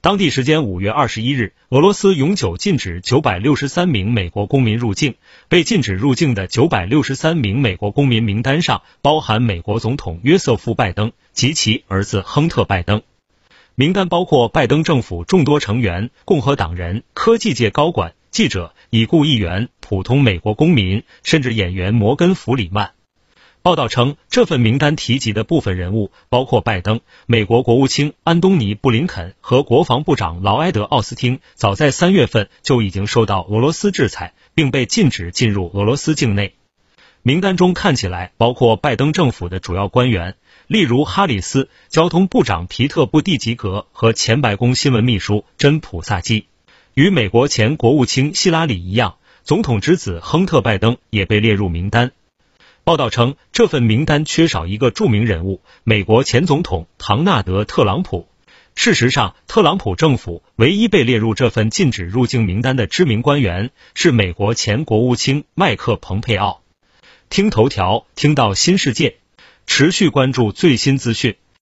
当地时间五月二十一日，俄罗斯永久禁止九百六十三名美国公民入境。被禁止入境的九百六十三名美国公民名单上，包含美国总统约瑟夫·拜登及其儿子亨特·拜登。名单包括拜登政府众多成员、共和党人、科技界高管、记者、已故议员、普通美国公民，甚至演员摩根·弗里曼。报道称，这份名单提及的部分人物包括拜登、美国国务卿安东尼·布林肯和国防部长劳埃德·奥斯汀，早在三月份就已经受到俄罗斯制裁，并被禁止进入俄罗斯境内。名单中看起来包括拜登政府的主要官员，例如哈里斯、交通部长皮特·布蒂吉格和前白宫新闻秘书珍·普萨基。与美国前国务卿希拉里一样，总统之子亨特·拜登也被列入名单。报道称，这份名单缺少一个著名人物——美国前总统唐纳德·特朗普。事实上，特朗普政府唯一被列入这份禁止入境名单的知名官员是美国前国务卿麦克·蓬佩奥。听头条，听到新世界，持续关注最新资讯。